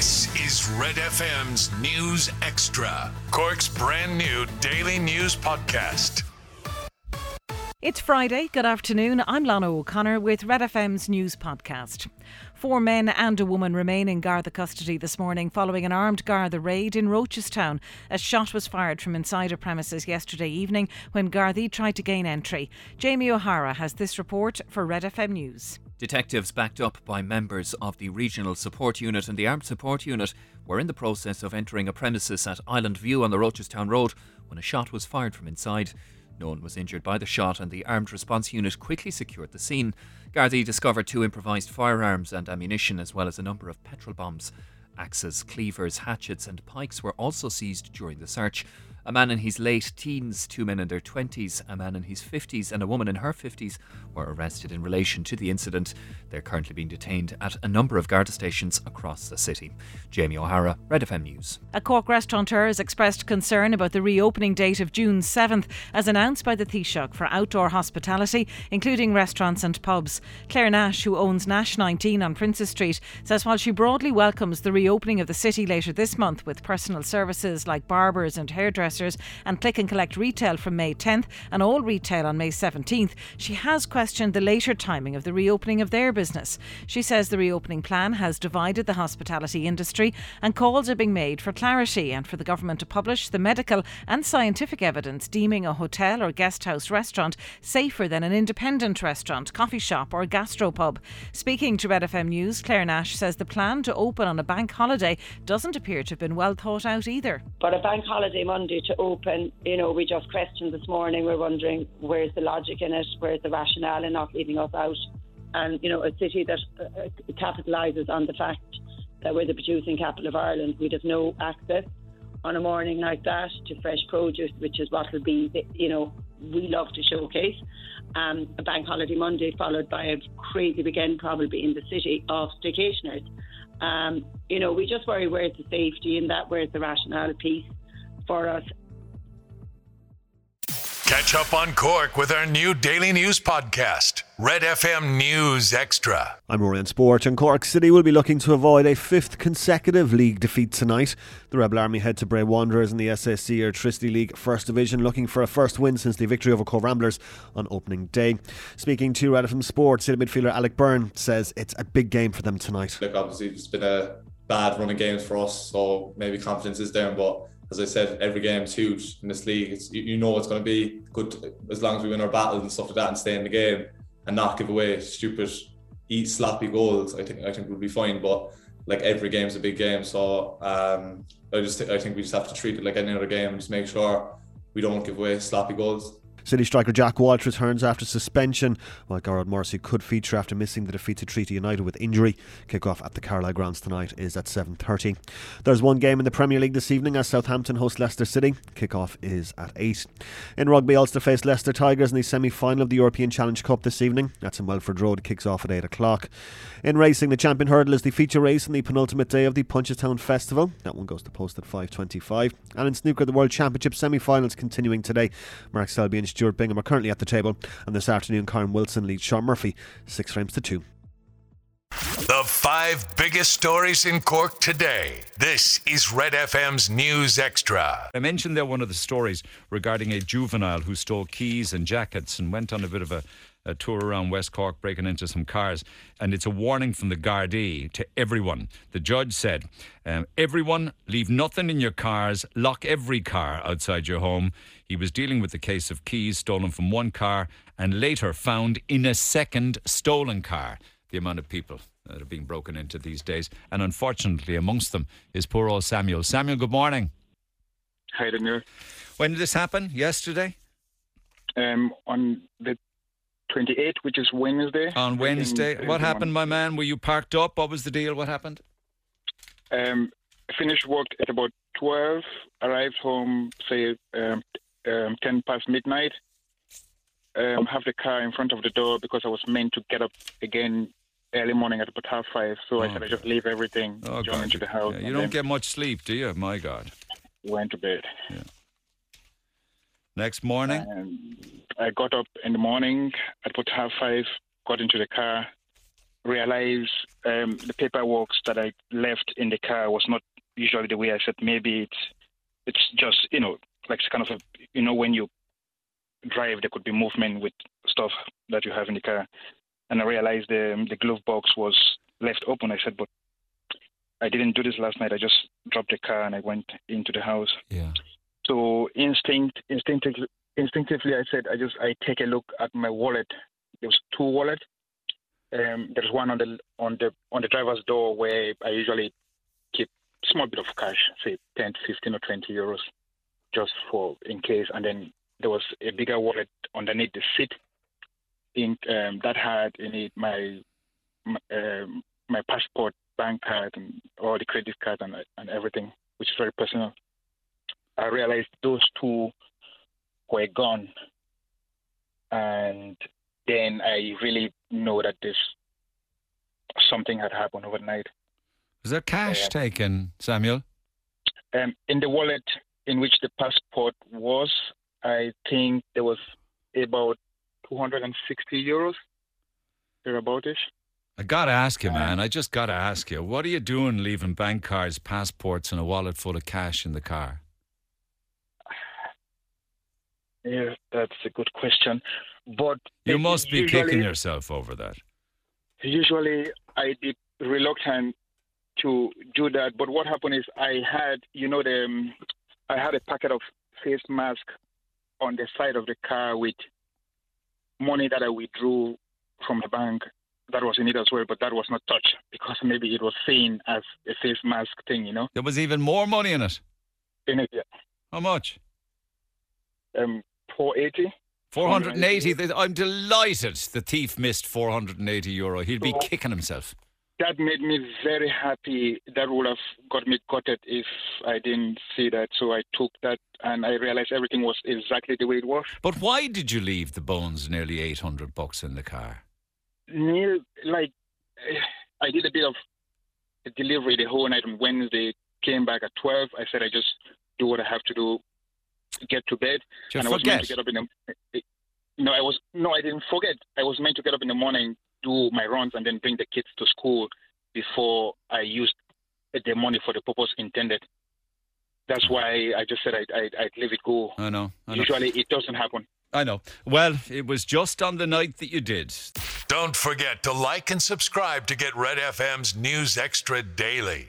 This is Red FM's News Extra, Cork's brand new daily news podcast. It's Friday. Good afternoon. I'm Lana O'Connor with Red FM's news podcast. Four men and a woman remain in Garda custody this morning following an armed Garda raid in Rochestown. A shot was fired from inside a premises yesterday evening when Gardaí tried to gain entry. Jamie O'Hara has this report for Red FM News. Detectives, backed up by members of the Regional Support Unit and the Armed Support Unit, were in the process of entering a premises at Island View on the Rochestown Road when a shot was fired from inside. No one was injured by the shot, and the Armed Response Unit quickly secured the scene. Gardaí discovered two improvised firearms and ammunition, as well as a number of petrol bombs. Axes, cleavers, hatchets, and pikes were also seized during the search. A man in his late teens, two men in their 20s, a man in his 50s, and a woman in her 50s were arrested in relation to the incident. They're currently being detained at a number of Garda stations across the city. Jamie O'Hara, Red FM News. A Cork restaurateur has expressed concern about the reopening date of June 7th, as announced by the Taoiseach for outdoor hospitality, including restaurants and pubs. Claire Nash, who owns Nash 19 on Princes Street, says while she broadly welcomes the reopening of the city later this month with personal services like barbers and hairdressers and click and collect retail from May 10th and all retail on May 17th, she has questioned the later timing of the reopening of their business. She says the reopening plan has divided the hospitality industry and calls are being made for clarity and for the government to publish the medical and scientific evidence deeming a hotel or guest house restaurant safer than an independent restaurant, coffee shop, or gastropub. Speaking to Red FM News, Claire Nash says the plan to open on a bank holiday doesn't appear to have been well thought out either. But a bank holiday Monday to open, you know, we just questioned this morning. We're wondering where's the logic in it, where's the rationale in not leaving us out. And, you know, a city that uh, capitalises on the fact that we're the producing capital of Ireland, we'd have no access on a morning like that to fresh produce, which is what will be, you know, we love to showcase. Um, a bank holiday Monday followed by a crazy weekend, probably in the city of staycationers. Um, you know, we just worry where's the safety in that, where's the rationale piece for us. Catch up on Cork with our new daily news podcast, Red FM News Extra. I'm Rory Sport, and Cork City will be looking to avoid a fifth consecutive league defeat tonight. The Rebel Army head to Bray Wanderers in the SSC Airtricity League First Division, looking for a first win since the victory over Cobh Ramblers on opening day. Speaking to Red FM Sport, City midfielder Alec Byrne says it's a big game for them tonight. Look, obviously, it's been a bad run of games for us, so maybe confidence is down, but as I said, every game is huge in this league. It's, you know it's going to be good as long as we win our battles and stuff like that and stay in the game and not give away stupid, eat sloppy goals. I think I think we'll be fine. But like every game is a big game, so um, I just I think we just have to treat it like any other game and just make sure we don't give away sloppy goals. City striker Jack Walsh returns after suspension, while Gearóid Morrissey could feature after missing the defeat to Treaty United with injury. Kick-off at the Carlisle grounds tonight is at 7.30. There's one game in the Premier League this evening as Southampton host Leicester City. Kick-off is at 8. In rugby, Ulster face Leicester Tigers in the semi-final of the European Challenge Cup this evening. That's in Welford Road. Kicks off at 8 o'clock. In racing, the Champion Hurdle is the feature race in the penultimate day of the Punchestown Festival. That one goes to post at 5.25. And in snooker, the World Championship semi-finals continuing today. Mark Selby and Stuart Bingham are currently at the table, and this afternoon, Kyren Wilson leads Shaun Murphy six frames to two. Five biggest stories in Cork today. This is Red FM's News Extra. I mentioned there one of the stories regarding a juvenile who stole keys and jackets and went on a bit of a, a tour around West Cork breaking into some cars. And it's a warning from the Gardaí to everyone. The judge said, um, Everyone, leave nothing in your cars, lock every car outside your home. He was dealing with the case of keys stolen from one car and later found in a second stolen car the amount of people that are being broken into these days. And unfortunately, amongst them is poor old Samuel. Samuel, good morning. Hi, Demir. When did this happen? Yesterday? Um, on the 28th, which is Wednesday. On Wednesday. What happened, my man? Were you parked up? What was the deal? What happened? Um, finished work at about 12, arrived home, say, um, um, 10 past midnight. Um, have the car in front of the door because I was meant to get up again early morning at about half five. So I said I just leave everything, Oh, join God. into the house. Yeah, you don't get much sleep, do you? My God. went to bed. Next morning? Um, I got up in the morning at about half five, got into the car, realized um, the paperwork that I left in the car was not usually the way I said. Maybe it's it's just you know like kind of a you know when you drive there could be movement with stuff that you have in the car, and I realized the the glove box was left open. I said, but I didn't do this last night. I just dropped the car and I went into the house. Yeah. So instinct, instinctively, instinctively, I said, I just I take a look at my wallet. There was two wallets. Um, there's one on the on the on the driver's door where I usually keep small bit of cash, say 10, 15 or 20 euros, just for in case. And then there was a bigger wallet underneath the seat in um, that had in it my my, um, my passport, bank card, and all the credit card and and everything, which is very personal. I realized those two were gone, and then I really know that this something had happened overnight. Was there cash Yeah. taken, Samuel? Um, in the wallet in which the passport was, I think there was about 260 euros, thereaboutish. I gotta ask you, man. I just gotta ask you. What are you doing leaving bank cards, passports, and a wallet full of cash in the car? Yeah, that's a good question. But You must be usually, kicking yourself over that. Usually, I be reluctant to do that. But what happened is I had, you know, the um, I had a packet of face mask on the side of the car with money that I withdrew from the bank that was in it as well, but that was not touched because maybe it was seen as a face mask thing, you know. There was even more money in it. In it, yeah. How much? Um, 480. 480. Th- I'm delighted the thief missed 480 euro. He'd be kicking himself. That made me very happy. That would have got me gutted if I didn't see that. So I took that and I realized everything was exactly the way it was. But why did you leave the bones nearly 800 bucks in the car? Neil, like, eh, I did a bit of delivery the whole night on Wednesday. Came back at 12. I said I just do what I have to do, get to bed. You and I was meant forget? to get up in the. eh, No, I was no, I didn't forget. I was meant to get up in the morning, do my runs, and then bring the kids to school before I used the money for the purpose intended. That's why I just said I'd, I'd, I'd leave it go. I know. I know. Usually it doesn't happen. I know. Well, it was just on the night that you did. Don't forget to like and subscribe to get Red FM's News Extra daily.